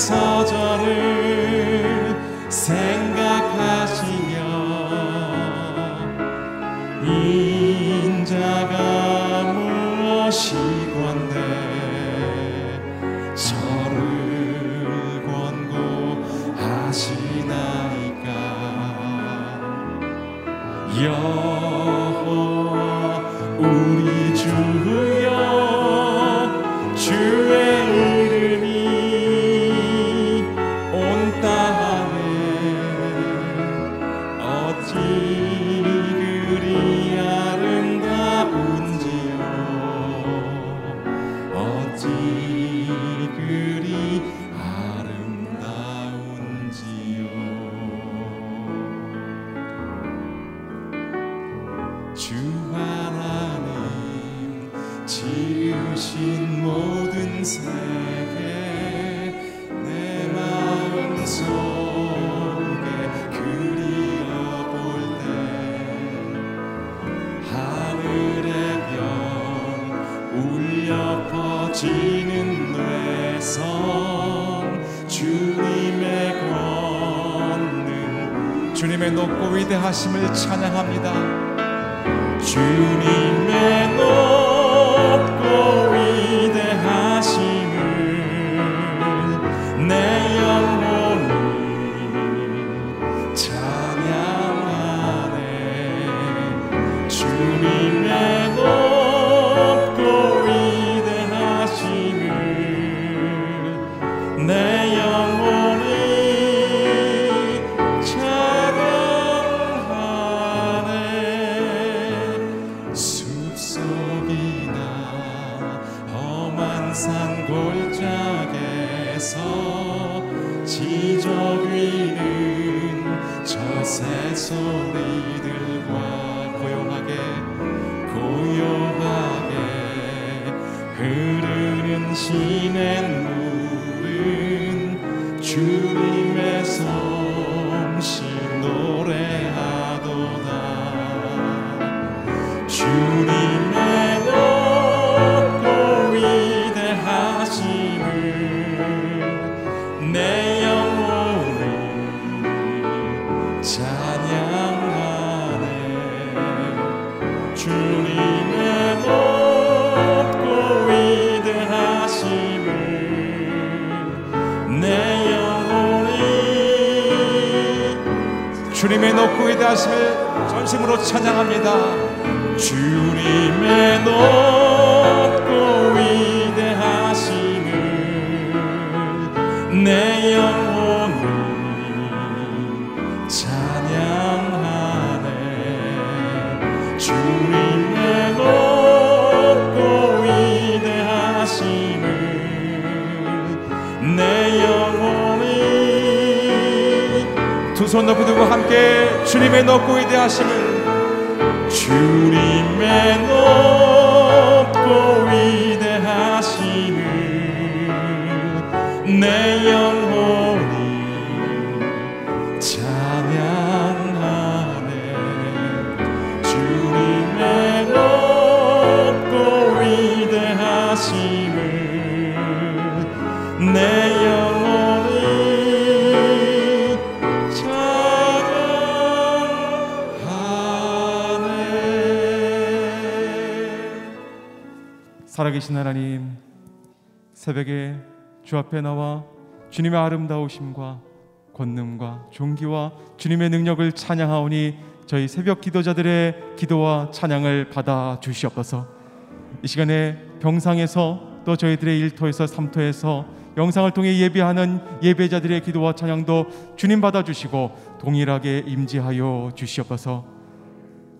사자 인도하심을 찬양합니다. 주님의 시냇 손 높이 들고 함께 주님의 높고 위대하심을 주님의 높 살아계신 하나님, 새벽에 주 앞에 나와 주님의 아름다우심과 권능과 존귀와 주님의 능력을 찬양하오니 저희 새벽 기도자들의 기도와 찬양을 받아 주시옵소서. 이 시간에 병상에서 또 저희들의 일터에서 삼터에서 영상을 통해 예배하는 예배자들의 기도와 찬양도 주님 받아 주시고 동일하게 임재하여 주시옵소서.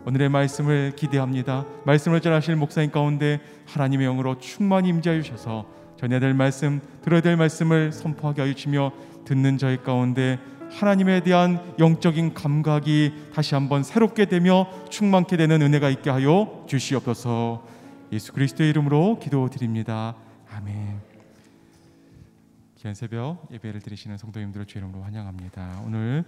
오늘의 말씀을 기대합니다. 말씀을 전하실 목사님 가운데 하나님의 영으로 충만히 임재하여 주셔서 전해야 될 말씀, 들어야 될 말씀을 선포하게 하여 주시며 듣는 저희 가운데 하나님에 대한 영적인 감각이 다시 한번 새롭게 되며 충만케 되는 은혜가 있게 하여 주시옵소서. 예수 그리스도의 이름으로 기도드립니다. 아멘. 귀한 새벽 예배를 드리시는 성도님들을 주의 이름으로 환영합니다. 오늘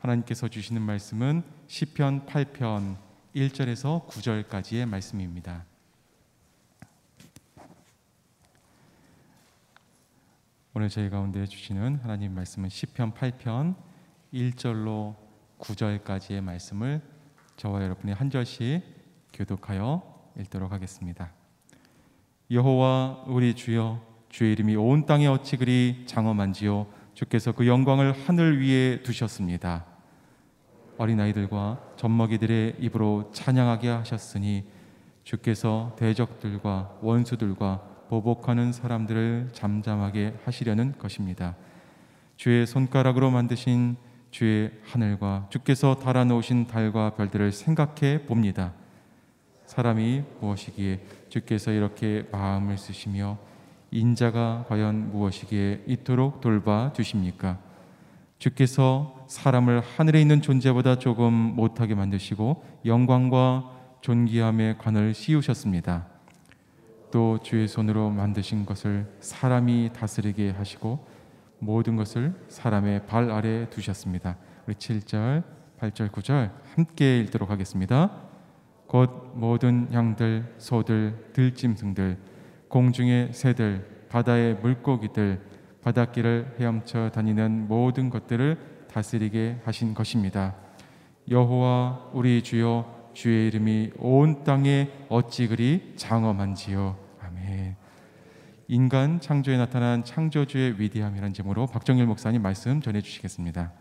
하나님께서 주시는 말씀은 시편 8편 1절에서 9절까지의 말씀입니다. 오늘 저희 가운데 주시는 하나님 말씀은 시편 8편 1절로 9절까지의 말씀을 저와 여러분이 한 절씩 교독하여 읽도록 하겠습니다. 여호와 우리 주여 주의 이름이 온 땅에 어찌 그리 장엄한지요 주께서 그 영광을 하늘 위에 두셨습니다. 어린아이들과 젖먹이들의 입으로 찬양하게 하셨으니 주께서 대적들과 원수들과 보복하는 사람들을 잠잠하게 하시려는 것입니다. 주의 손가락으로 만드신 주의 하늘과 주께서 달아놓으신 달과 별들을 생각해 봅니다. 사람이 무엇이기에 주께서 이렇게 마음을 쓰시며 인자가 과연 무엇이기에 이토록 돌봐 주십니까? 주께서 사람을 하늘에 있는 존재보다 조금 못하게 만드시고 영광과 존귀함의 관을 씌우셨습니다. 또 주의 손으로 만드신 것을 사람이 다스리게 하시고 모든 것을 사람의 발 아래 두셨습니다. 우리 7절, 8절, 9절 함께 읽도록 하겠습니다. 곧 모든 양들, 소들, 들짐승들, 공중의 새들, 바다의 물고기들, 바닷길을 헤엄쳐 다니는 모든 것들을 다스리게 하신 것입니다. 여호와 우리 주여 주의 이름이 온 땅에 어찌 그리 장엄한지요. 아멘. 인간 창조에 나타난 창조주의 위대함이라는 제목으로 박정일 목사님 말씀 전해 주시겠습니다.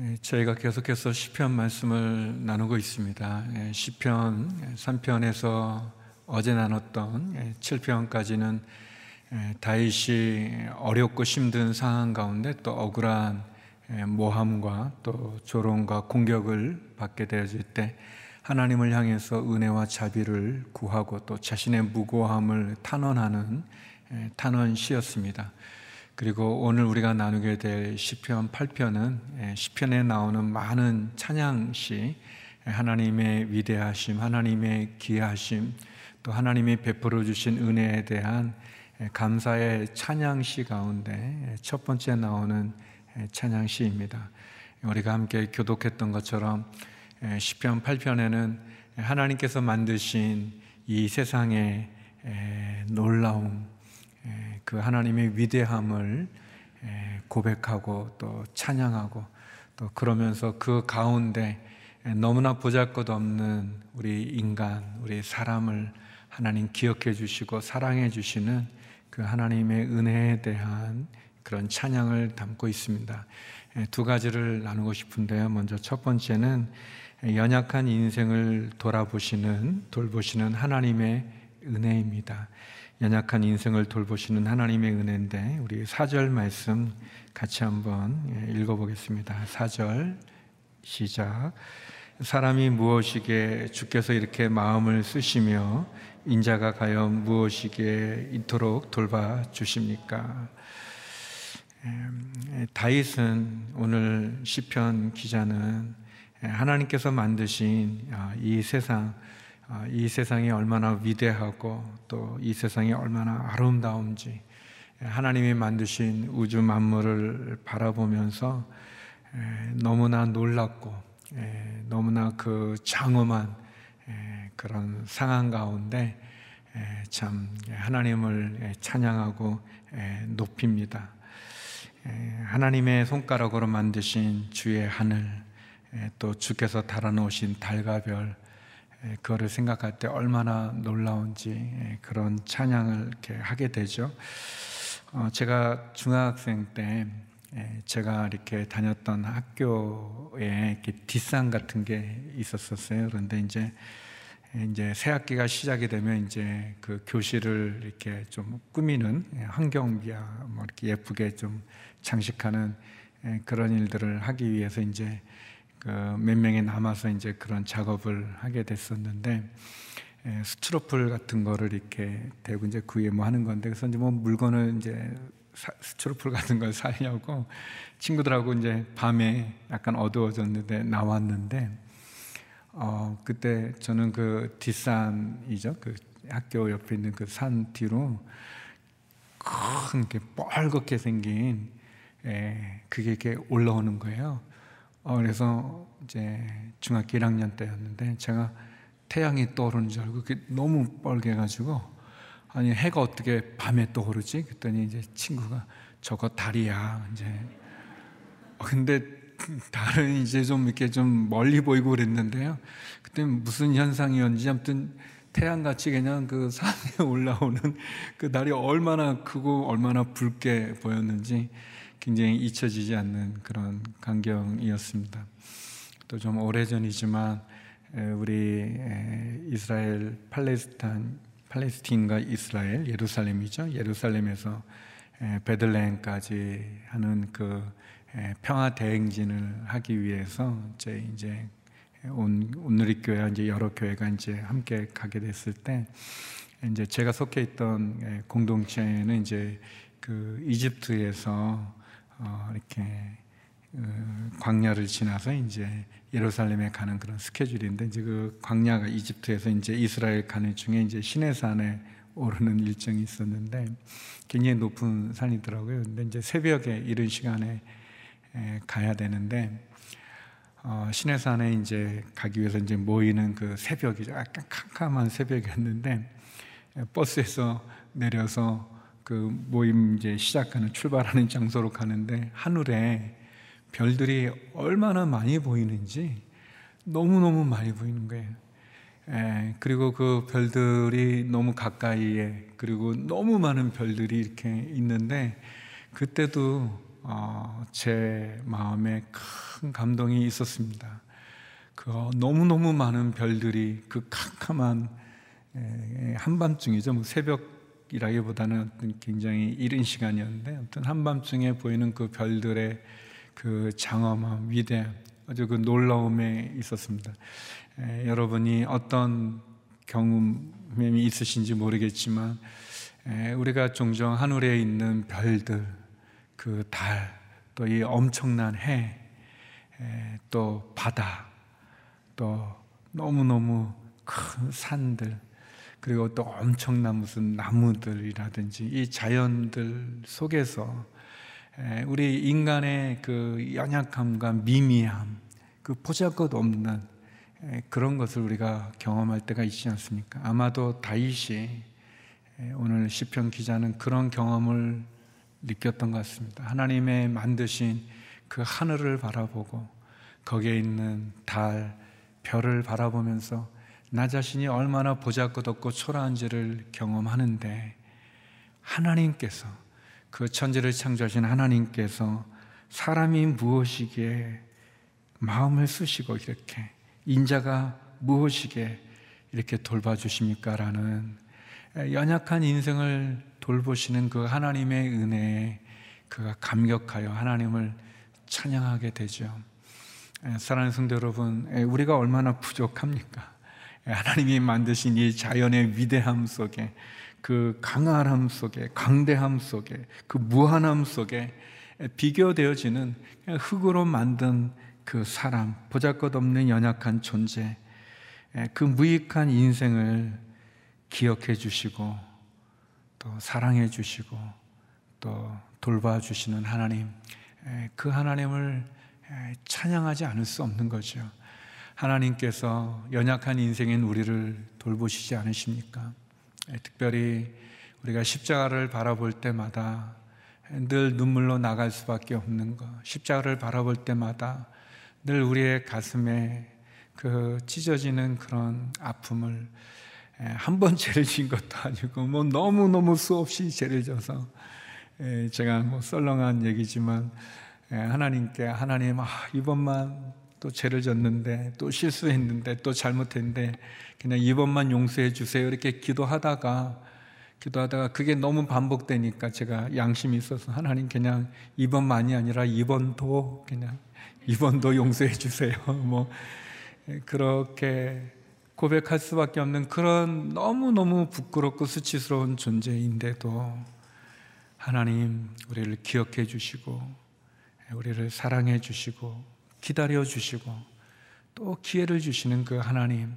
예, 저희가 계속해서 시편 말씀을 나누고 있습니다. 예, 시편 3편에서 어제 나눴던 7편까지는 예, 다윗이 어렵고 힘든 상황 가운데 또 억울한 모함과 또 조롱과 공격을 받게 되어질 때 하나님을 향해서 은혜와 자비를 구하고 또 자신의 무고함을 탄원하는 탄원 시였습니다. 그리고 오늘 우리가 나누게 될 시편 8편은 예, 시편에 나오는 많은 찬양시 예, 하나님의 위대하심, 하나님의 귀하심, 또 하나님이 베풀어 주신 은혜에 대한 예, 감사의 찬양시 가운데 첫 번째 나오는 찬양시입니다. 우리가 함께 교독했던 것처럼 시편 8편에는 하나님께서 만드신 이 세상의 놀라움, 그 하나님의 위대함을 고백하고 또 찬양하고 또 그러면서 그 가운데 너무나 보잘것 없는 우리 인간, 우리 사람을 하나님 기억해 주시고 사랑해 주시는 그 하나님의 은혜에 대한 그런 찬양을 담고 있습니다. 두 가지를 나누고 싶은데요. 먼저 첫 번째는 연약한 인생을 돌아보시는, 돌보시는 하나님의 은혜입니다. 연약한 인생을 돌보시는 하나님의 은혜인데 우리 4절 말씀 같이 한번 예, 읽어보겠습니다. 4절 시작. 사람이 무엇이게 주께서 이렇게 마음을 쓰시며 인자가 가여 무엇이게 이토록 돌봐 주십니까? 다윗은 오늘 시편 기자는 하나님께서 만드신 아, 이 세상 아, 이 세상이 얼마나 위대하고 또 이 세상이 얼마나 아름다운지 하나님이 만드신 우주 만물을 바라보면서 너무나 놀랍고 너무나 그 장엄한 그런 상황 가운데 참 하나님을 찬양하고 높입니다. 하나님의 손가락으로 만드신 주의 하늘, 또 주께서 달아놓으신 달과 별, 그거를 생각할 때 얼마나 놀라운지 그런 찬양을 이렇게 하게 되죠. 어, 제가 중학생 때 제가 이렇게 다녔던 학교에 이렇게 뒷산 같은 게 있었었어요. 그런데 이제 이제 새 학기가 시작이 되면 이제 그 교실을 이렇게 좀 꾸미는 환경비야 뭐 이렇게 예쁘게 좀 장식하는 그런 일들을 하기 위해서 이제 그 몇 명이 남아서 이제 그런 작업을 하게 됐었는데 스트로폴 같은 거를 이렇게 대고 이제 그 위에 뭐 하는 건데 그래서 이제 뭐 물건을 이제 스트로폴 같은 걸 사려고 친구들하고 이제 밤에 약간 어두워졌는데 나왔는데 어 그때 저는 그 뒷산이죠 그 학교 옆에 있는 그 산 뒤로 큰게 뻘겋게 생긴 에, 그게 이렇게 올라오는 거예요. 어, 그래서 이제 중학교 1학년 때였는데 제가 태양이 떠오르는 줄 알고 너무 뻘개가지고 아니 해가 어떻게 밤에 떠오르지? 그랬더니 이제 친구가 저거 달이야 이제 어, 근데 달은 이제 좀 이렇게 좀 멀리 보이고 그랬는데요. 그때 무슨 현상이었는지 아무튼 태양같이 그냥 그 산에 올라오는 그 달이 얼마나 크고 얼마나 붉게 보였는지 굉장히 잊혀지지 않는 그런 광경이었습니다. 또 좀 오래전이지만 우리 이스라엘 팔레스타인 팔레스틴과 이스라엘 예루살렘이죠. 예루살렘에서 베들레헴까지 하는 그 평화 대행진을 하기 위해서 이제 이제 온 온누리 교회와 이제 여러 교회가 이제 함께 가게 됐을 때 이제 제가 속해 있던 공동체는 이제 그 이집트에서 어, 이렇게 어, 광야를 지나서 이제 예루살렘에 가는 그런 스케줄인데 이제 그 광야가 이집트에서 이제 이스라엘 가는 중에 이제 시내산에 오르는 일정이 있었는데 굉장히 높은 산이더라고요. 근데 이제 새벽에 이른 시간에 에, 가야 되는데 어, 시내산에 이제 가기 위해서 이제 모이는 그 새벽이죠. 약간 캄캄한 새벽이었는데 버스에서 내려서 그 모임 이제 시작하는 출발하는 장소로 가는데 하늘에 별들이 얼마나 많이 보이는지 너무너무 많이 보이는 거예요. 에, 그리고 그 별들이 너무 가까이에 그리고 너무 많은 별들이 이렇게 있는데 그때도 어, 제 마음에 큰 감동이 있었습니다. 그 너무너무 많은 별들이 그 캄캄한 한밤중이죠. 뭐 새벽 이라기보다는 굉장히 이른 시간이었는데 아무튼 한밤중에 보이는 그 별들의 그 장엄함, 위대함, 아주 그 놀라움에 있었습니다. 에, 여러분이 어떤 경험이 있으신지 모르겠지만 에, 우리가 종종 하늘에 있는 별들, 그 달, 또 이 엄청난 해, 또 바다, 또 너무너무 큰 산들, 그리고 또 엄청난 무슨 나무들이라든지 이 자연들 속에서 우리 인간의 그 연약함과 미미함, 그 보잘것 없는 그런 것을 우리가 경험할 때가 있지 않습니까? 아마도 다윗이 오늘 시편 기자는 그런 경험을 느꼈던 것 같습니다. 하나님의 만드신 그 하늘을 바라보고 거기에 있는 달, 별을 바라보면서 나 자신이 얼마나 보잘것없고 초라한지를 경험하는데 하나님께서 그 천지를 창조하신 하나님께서 사람이 무엇이기에 마음을 쓰시고 이렇게 인자가 무엇이기에 이렇게 돌봐주십니까? 라는 연약한 인생을 돌보시는 그 하나님의 은혜에 그가 감격하여 하나님을 찬양하게 되죠. 사랑하는 성도 여러분, 우리가 얼마나 부족합니까? 하나님이 만드신 이 자연의 위대함 속에 그 강할함 속에 강대함 속에 그 무한함 속에 비교되어지는 흙으로 만든 그 사람 보잘것없는 연약한 존재 그 무익한 인생을 기억해 주시고 또 사랑해 주시고 또 돌봐 주시는 하나님 그 하나님을 찬양하지 않을 수 없는 거죠. 하나님께서 연약한 인생인 우리를 돌보시지 않으십니까? 특별히 우리가 십자가를 바라볼 때마다 늘 눈물로 나갈 수밖에 없는 것. 십자가를 바라볼 때마다 늘 우리의 가슴에 그 찢어지는 그런 아픔을 한 번 죄를 진 것도 아니고 뭐 너무 너무 수없이 죄를 져서 제가 뭐 썰렁한 얘기지만 하나님께 하나님 아, 이번만 또 죄를 졌는데 또 실수했는데 또 잘못했는데 그냥 이번만 용서해 주세요. 이렇게 기도하다가 기도하다가 그게 너무 반복되니까 제가 양심이 있어서 하나님 그냥 이번만이 아니라 이번도 그냥 이번도 용서해 주세요. 뭐 그렇게 고백할 수밖에 없는 그런 너무너무 부끄럽고 수치스러운 존재인데도 하나님 우리를 기억해 주시고 우리를 사랑해 주시고 기다려 주시고 또 기회를 주시는 그 하나님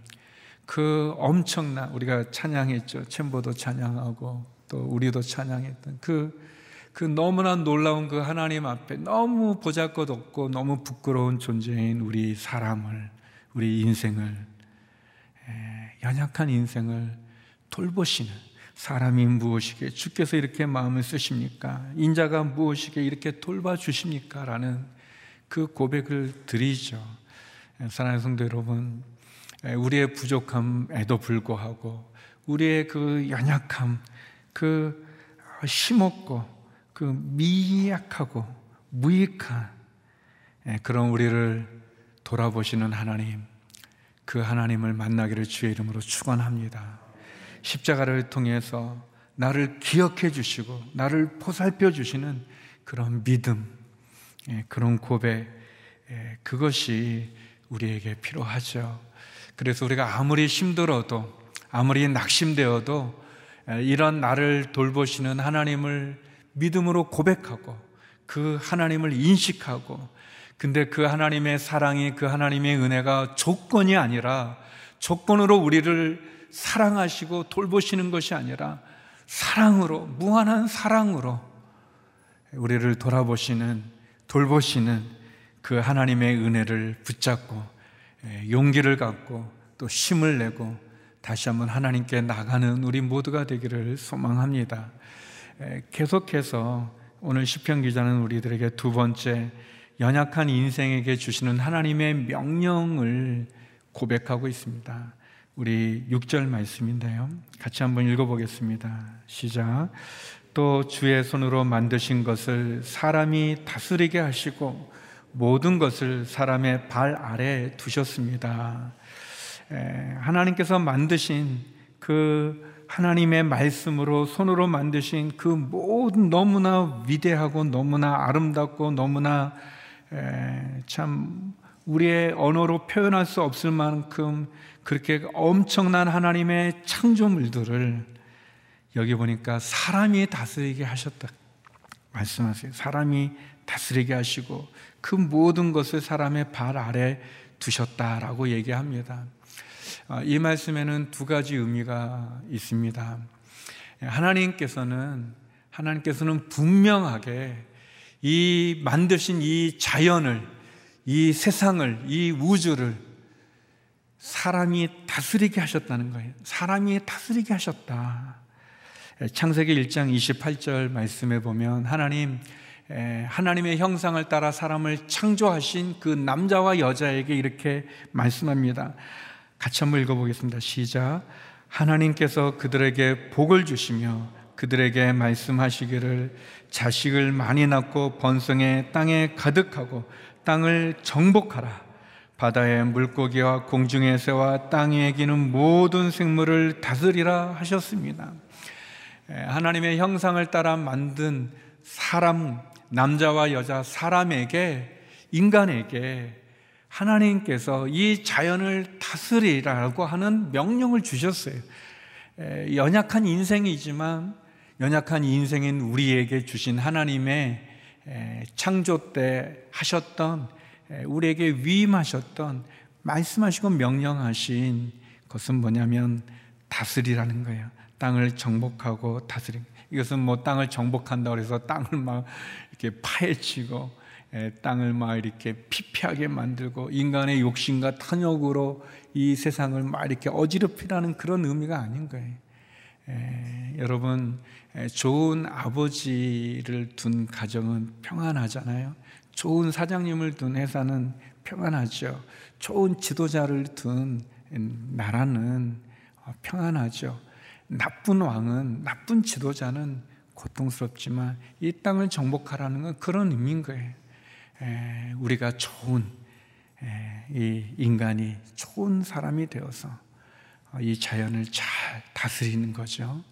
그 엄청난 우리가 찬양했죠. 챔버도 찬양하고 또 우리도 찬양했던 그, 그 너무나 놀라운 그 하나님 앞에 너무 보잘것없고 너무 부끄러운 존재인 우리 사람을 우리 인생을 연약한 인생을 돌보시는 사람이 무엇이게 주께서 이렇게 마음을 쓰십니까? 인자가 무엇이게 이렇게 돌봐주십니까? 라는 그 고백을 드리죠. 사랑하는 성도 여러분, 우리의 부족함에도 불구하고 우리의 그 연약함, 그 힘없고 그 미약하고 무익한 그런 우리를 돌아보시는 하나님, 그 하나님을 만나기를 주의 이름으로 축원합니다. 십자가를 통해서 나를 기억해 주시고 나를 보살펴 주시는 그런 믿음, 예, 그런 고백, 예, 그것이 우리에게 필요하죠. 그래서 우리가 아무리 힘들어도 아무리 낙심되어도 예, 이런 나를 돌보시는 하나님을 믿음으로 고백하고 그 하나님을 인식하고 근데 그 하나님의 사랑이 그 하나님의 은혜가 조건이 아니라 조건으로 우리를 사랑하시고 돌보시는 것이 아니라 사랑으로, 무한한 사랑으로 우리를 돌아보시는, 돌보시는 그 하나님의 은혜를 붙잡고 예, 용기를 갖고 또 힘을 내고 다시 한번 하나님께 나가는 우리 모두가 되기를 소망합니다. 예, 계속해서 오늘 시편 기자는 우리들에게 두 번째 연약한 인생에게 주시는 하나님의 명령을 고백하고 있습니다. 우리 6절 말씀인데요. 같이 한번 읽어보겠습니다. 시작. 또 주의 손으로 만드신 것을 사람이 다스리게 하시고 모든 것을 사람의 발 아래 두셨습니다. 하나님께서 만드신 그 하나님의 말씀으로 손으로 만드신 그 모든 너무나 위대하고 너무나 아름답고 너무나 참 우리의 언어로 표현할 수 없을 만큼 그렇게 엄청난 하나님의 창조물들을 여기 보니까 사람이 다스리게 하셨다. 말씀하세요. 사람이 다스리게 하시고 그 모든 것을 사람의 발 아래 두셨다라고 얘기합니다. 아, 이 말씀에는 두 가지 의미가 있습니다. 하나님께서는 하나님께서는 분명하게 이 만드신 이 자연을 이 세상을 이 우주를 사람이 다스리게 하셨다는 거예요. 사람이 다스리게 하셨다. 창세기 1장 28절 말씀에 보면 하나님 하나님의 형상을 따라 사람을 창조하신 그 남자와 여자에게 이렇게 말씀합니다. 같이 한번 읽어보겠습니다. 시작. 하나님께서 그들에게 복을 주시며 그들에게 말씀하시기를 자식을 많이 낳고 번성해 땅에 가득하고 땅을 정복하라. 바다의 물고기와 공중의 새와 땅에 기는 모든 생물을 다스리라 하셨습니다. 하나님의 형상을 따라 만든 사람, 남자와 여자, 사람에게, 인간에게 하나님께서 이 자연을 다스리라고 하는 명령을 주셨어요. 연약한 인생이지만 연약한 인생인 우리에게 주신 하나님의 창조 때 하셨던 우리에게 위임하셨던 말씀하시고 명령하신 것은 뭐냐면 다스리라는 거예요. 땅을 정복하고 다스리. 이것은 뭐 땅을 정복한다 그래서 땅을 막 이렇게 파헤치고 땅을 막 이렇게 피폐하게 만들고 인간의 욕심과 탐욕으로 이 세상을 막 이렇게 어지럽히라는 그런 의미가 아닌 거예요. 에, 여러분 좋은 아버지를 둔 가정은 평안하잖아요. 좋은 사장님을 둔 회사는 평안하죠. 좋은 지도자를 둔 나라는 평안하죠. 나쁜 왕은 나쁜 지도자는 고통스럽지만 이 땅을 정복하라는 건 그런 의미인 거예요. 에, 우리가 좋은 에, 이 인간이 좋은 사람이 되어서 이 자연을 잘 다스리는 거죠.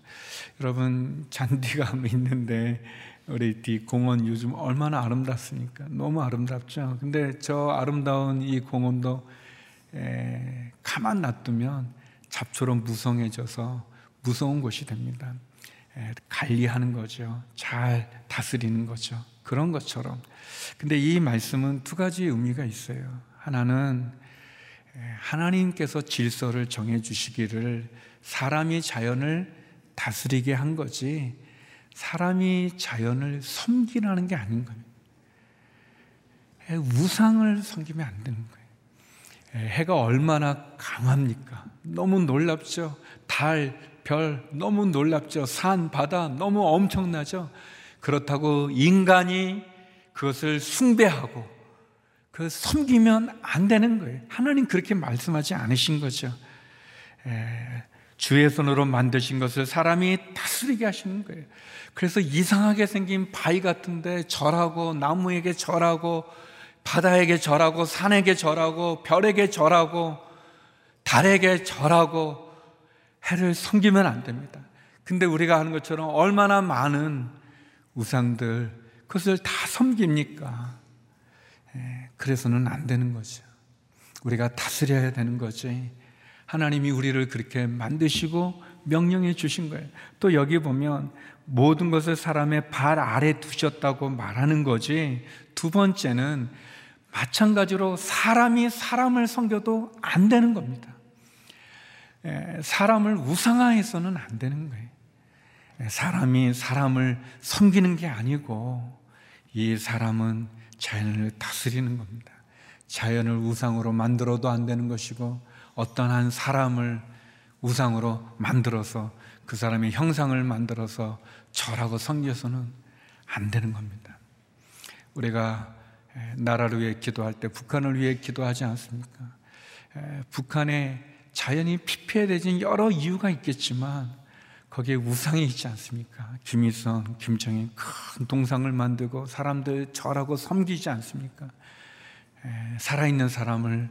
여러분 잔디가 있는데 우리 뒤 공원 요즘 얼마나 아름답습니까? 너무 아름답죠. 근데 저 아름다운 이 공원도 에, 가만 놔두면 잡초로 무성해져서 무서운 곳이 됩니다. 에, 관리하는 거죠. 잘 다스리는 거죠. 그런 것처럼. 근데 이 말씀은 두 가지 의미가 있어요. 하나는 하나님께서 질서를 정해 주시기를 사람이 자연을 다스리게 한 거지 사람이 자연을 섬기라는 게 아닌 거예요. 우상을 섬기면 안 되는 거예요. 해가 얼마나 강합니까? 너무 놀랍죠? 달, 별, 너무 놀랍죠? 산, 바다, 너무 엄청나죠? 그렇다고 인간이 그것을 숭배하고 그 섬기면 안 되는 거예요. 하나님 그렇게 말씀하지 않으신 거죠. 주의 손으로 만드신 것을 사람이 다스리게 하시는 거예요. 그래서 이상하게 생긴 바위 같은데 절하고 나무에게 절하고 바다에게 절하고 산에게 절하고 별에게 절하고 달에게 절하고 해를 섬기면 안 됩니다. 근데 우리가 하는 것처럼 얼마나 많은 우상들 그것을 다 섬깁니까? 그래서는 안 되는 거죠. 우리가 다스려야 되는 거지. 하나님이 우리를 그렇게 만드시고 명령해 주신 거예요. 또 여기 보면 모든 것을 사람의 발 아래 두셨다고 말하는 거지. 두 번째는 마찬가지로 사람이 사람을 섬겨도 안 되는 겁니다. 사람을 우상화해서는 안 되는 거예요. 사람이 사람을 섬기는 게 아니고 이 사람은 자연을 다스리는 겁니다. 자연을 우상으로 만들어도 안 되는 것이고 어떤 한 사람을 우상으로 만들어서 그 사람의 형상을 만들어서 절하고 섬겨서는 안 되는 겁니다. 우리가 나라를 위해 기도할 때 북한을 위해 기도하지 않습니까? 북한의 자연이 피폐해진 여러 이유가 있겠지만 거기에 우상이 있지 않습니까? 김일성, 김정일 큰 동상을 만들고 사람들 절하고 섬기지 않습니까? 살아있는 사람을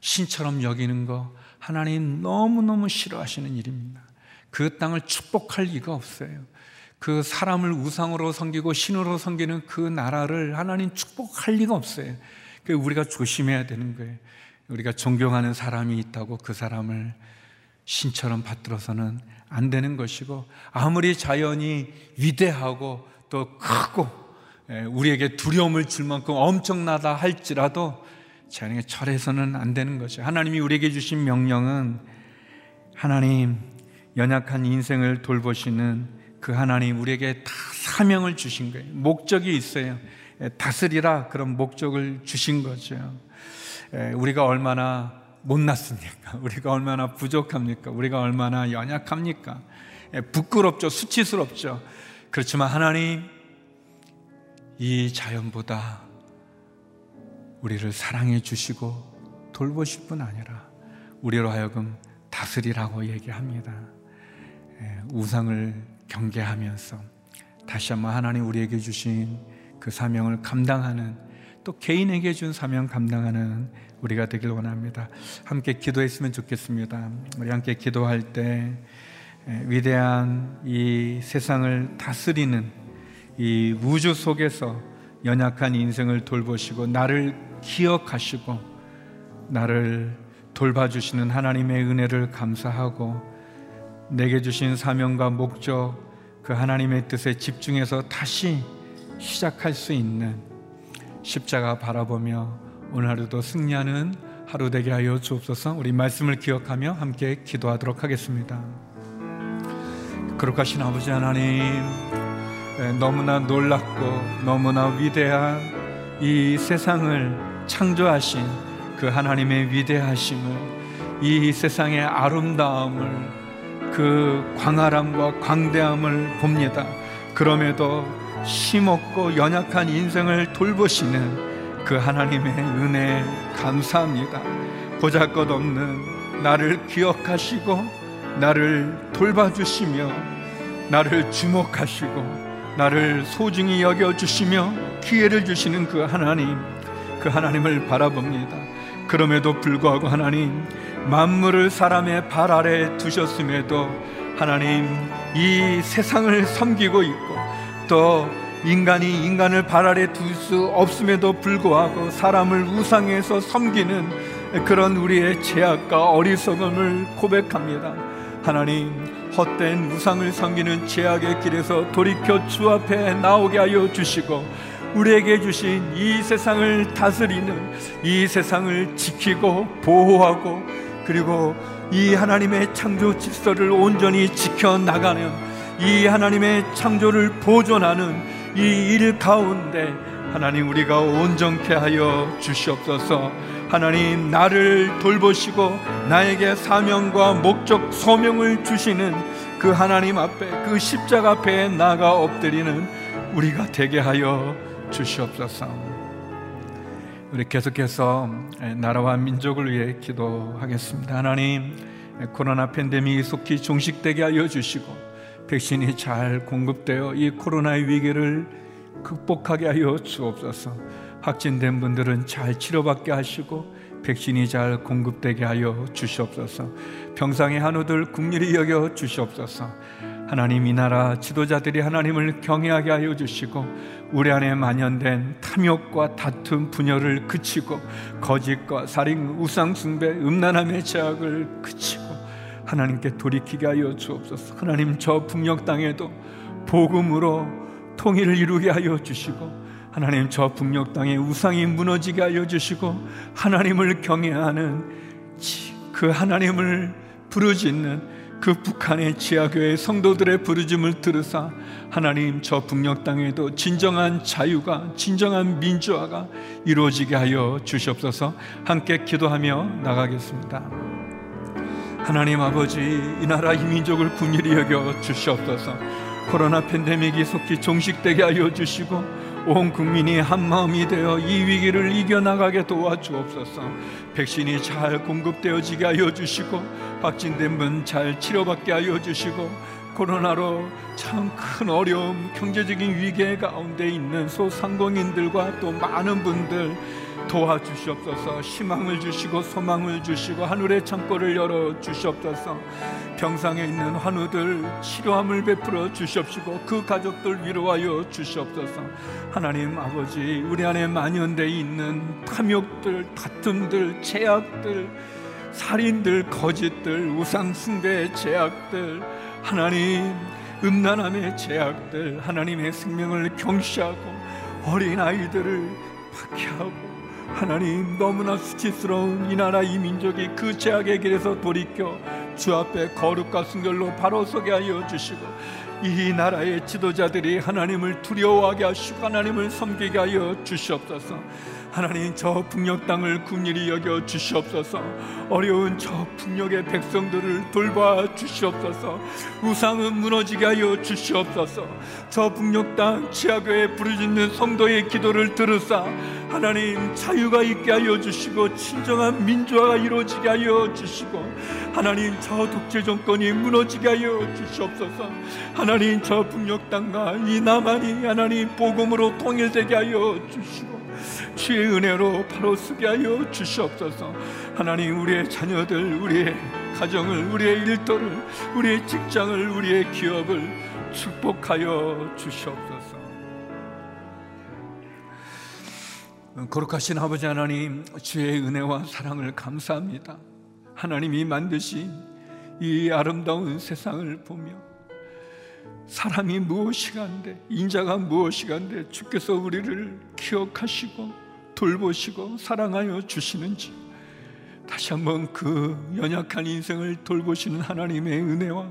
신처럼 여기는 거 하나님 너무너무 싫어하시는 일입니다. 그 땅을 축복할 리가 없어요. 그 사람을 우상으로 섬기고 신으로 섬기는 그 나라를 하나님 축복할 리가 없어요. 그 우리가 조심해야 되는 거예요. 우리가 존경하는 사람이 있다고 그 사람을 신처럼 받들어서는 안 되는 것이고 아무리 자연이 위대하고 또 크고 우리에게 두려움을 줄 만큼 엄청나다 할지라도 자연에 철해서는 안 되는 거죠. 하나님이 우리에게 주신 명령은 하나님 연약한 인생을 돌보시는 그 하나님 우리에게 다 사명을 주신 거예요. 목적이 있어요. 다스리라 그런 목적을 주신 거죠. 우리가 얼마나 못났습니까? 우리가 얼마나 부족합니까? 우리가 얼마나 연약합니까? 부끄럽죠. 수치스럽죠. 그렇지만 하나님 이 자연보다 우리를 사랑해 주시고 돌보실 뿐 아니라 우리로 하여금 다스리라고 얘기합니다. 우상을 경계하면서 다시 한번 하나님 우리에게 주신 그 사명을 감당하는 또 개인에게 준 사명 감당하는 우리가 되길 원합니다. 함께 기도했으면 좋겠습니다. 우리 함께 기도할 때 위대한 이 세상을 다스리는 이 우주 속에서 연약한 인생을 돌보시고 나를 기억하시고 나를 돌봐주시는 하나님의 은혜를 감사하고 내게 주신 사명과 목적 그 하나님의 뜻에 집중해서 다시 시작할 수 있는 십자가 바라보며 오늘 하루도 승리하는 하루 되게 하여 주옵소서 우리 말씀을 기억하며 함께 기도하도록 하겠습니다. 거룩하신 아버지 하나님 너무나 놀랍고 너무나 위대한 이 세상을 창조하신 그 하나님의 위대하심을 이 세상의 아름다움을 그 광활함과 광대함을 봅니다. 그럼에도 심없고 연약한 인생을 돌보시는 그 하나님의 은혜 감사합니다. 보잘것 없는 나를 기억하시고 나를 돌봐주시며 나를 주목하시고 나를 소중히 여겨주시며 기회를 주시는 그 하나님 그 하나님을 바라봅니다. 그럼에도 불구하고 하나님 만물을 사람의 발 아래 두셨음에도 하나님 이 세상을 섬기고 있고 또 인간이 인간을 발 아래 둘 수 없음에도 불구하고 사람을 우상에서 섬기는 그런 우리의 죄악과 어리석음을 고백합니다. 하나님 헛된 우상을 섬기는 죄악의 길에서 돌이켜 주 앞에 나오게 하여 주시고 우리에게 주신 이 세상을 다스리는 이 세상을 지키고 보호하고 그리고 이 하나님의 창조 질서를 온전히 지켜 나가는 이 하나님의 창조를 보존하는 이 일 가운데 하나님 우리가 온전케 하여 주시옵소서. 하나님 나를 돌보시고 나에게 사명과 목적 소명을 주시는 그 하나님 앞에 그 십자가 앞에 나가 엎드리는 우리가 되게 하여 주시옵소서. 우리 계속해서 나라와 민족을 위해 기도하겠습니다. 하나님, 코로나 팬데믹이 속히 종식되게 하여 주시고 백신이 잘 공급되어 이 코로나의 위기를 극복하게 하여 주옵소서. 확진된 분들은 잘 치료받게 하시고 백신이 잘 공급되게 하여 주시옵소서. 병상의 한우들 국률이 여겨 주시옵소서. 하나님 이 나라 지도자들이 하나님을 경외하게 하여 주시고 우리 안에 만연된 탐욕과 다툼 분열을 그치고 거짓과 살인 우상 숭배 음란함의 제약을 그치고 하나님께 돌이키게 하여 주옵소서. 하나님 저 북녘 땅에도 복음으로 통일을 이루게 하여 주시고 하나님 저 북녘 땅에 우상이 무너지게 하여 주시고 하나님을 경외하는 그 하나님을 부르짖는 그 북한의 지하교회 성도들의 부르짐을 들으사 하나님 저 북녘 땅에도 진정한 자유가 진정한 민주화가 이루어지게 하여 주시옵소서 함께 기도하며 나가겠습니다. 하나님 아버지 이 나라 이 민족을 분일히 여겨 주시옵소서 코로나 팬데믹이 속히 종식되게 하여 주시고 온 국민이 한 마음이 되어 이 위기를 이겨나가게 도와주옵소서. 백신이 잘 공급되어지게 하여 주시고 확진된 분 잘 치료받게 하여 주시고 코로나로 참 큰 어려움, 경제적인 위기 가운데 있는 소상공인들과 또 많은 분들 도와주시옵소서. 희망을 주시고 소망을 주시고 하늘의 창고를 열어 주시옵소서. 병상에 있는 환우들 치료함을 베풀어 주시옵시고 그 가족들 위로하여 주시옵소서. 하나님 아버지 우리 안에 만연돼 있는 탐욕들 다툼들 제약들 살인들 거짓들 우상 숭배의 제약들 하나님 음란함의 제약들 하나님의 생명을 경시하고 어린 아이들을 박해하고 하나님 너무나 수치스러운 이 나라 이 민족이 그 죄악의 길에서 돌이켜 주 앞에 거룩과 순결로 바로 서게 하여 주시고 이 나라의 지도자들이 하나님을 두려워하게 하시고 하나님을 섬기게 하여 주시옵소서. 하나님 저 북녘 땅을 국리히 여겨 주시옵소서. 어려운 저 북녘의 백성들을 돌봐 주시옵소서. 우상은 무너지게 하여 주시옵소서. 저 북녘 땅 지하교회 부르짖는 성도의 기도를 들으사 하나님 자유가 있게 하여 주시고 진정한 민주화가 이루어지게 하여 주시고 하나님 저 독재 정권이 무너지게 하여 주시옵소서. 하나님 저 북녘 땅과 이 남한이 하나님 복음으로 통일되게 하여 주시고 주의 은혜로 바로 쓰게 하여 주시옵소서. 하나님 우리의 자녀들 우리의 가정을 우리의 일터를 우리의 직장을 우리의 기업을 축복하여 주시옵소서. 거룩하신 아버지 하나님 주의 은혜와 사랑을 감사합니다. 하나님이 만드신 이 아름다운 세상을 보며 사람이 무엇이간데 인자가 무엇이간데 주께서 우리를 기억하시고 돌보시고 사랑하여 주시는지 다시 한번 그 연약한 인생을 돌보시는 하나님의 은혜와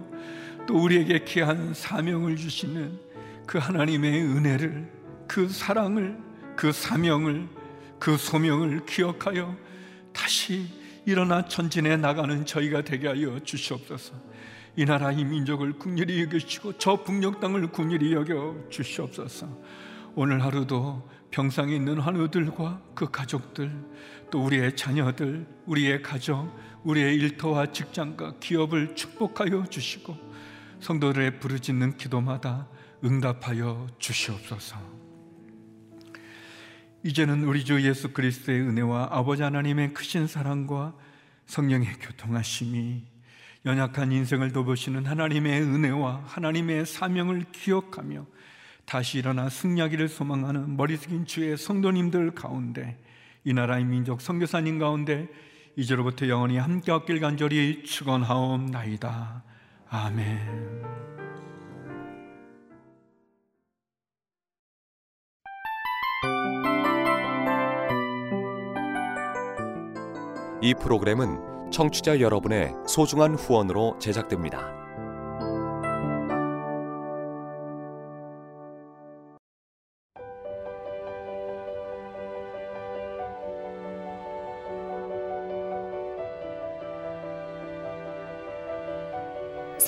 또 우리에게 귀한 사명을 주시는 그 하나님의 은혜를 그 사랑을 그 사명을 그 소명을 기억하여 다시 일어나 전진해 나가는 저희가 되게 하여 주시옵소서. 이 나라 이 민족을 국률이 여기시고 저 북녘 땅을 국률이 여겨 주시옵소서. 오늘 하루도 병상에 있는 환우들과 그 가족들, 또 우리의 자녀들, 우리의 가정, 우리의 일터와 직장과 기업을 축복하여 주시고 성도들의 부르짖는 기도마다 응답하여 주시옵소서. 이제는 우리 주 예수 그리스도의 은혜와 아버지 하나님의 크신 사랑과 성령의 교통하심이 연약한 인생을 돌보시는 하나님의 은혜와 하나님의 사명을 기억하며 다시 일어나 승리하기를 소망하는 머리 숙인 주의 성도님들 가운데 이 나라의 민족 선교사님 가운데 이제로부터 영원히 함께 얻길 간절히 축원하옵나이다. 아멘. 이 프로그램은 청취자 여러분의 소중한 후원으로 제작됩니다.